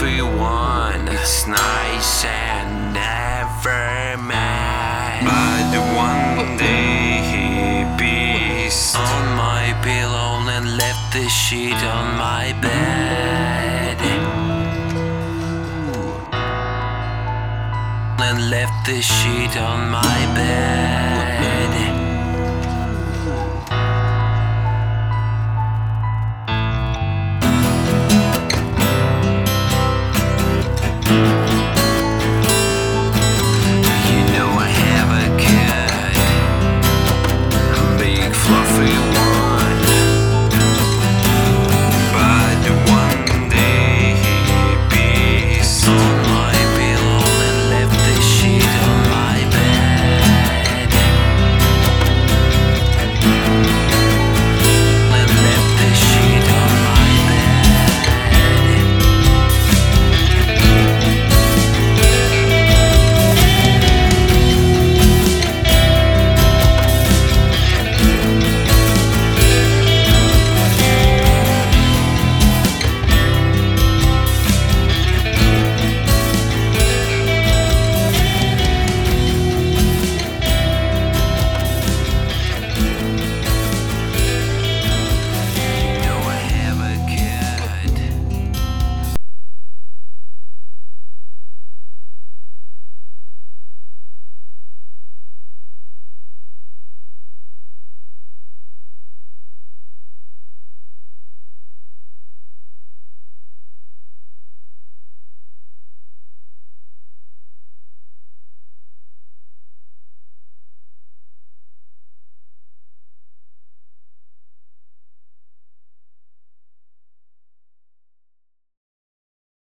Everyone. It's nice and never mad. But one day he pissed on my pillow and left the sheet on my bed. And left the sheet on my bed.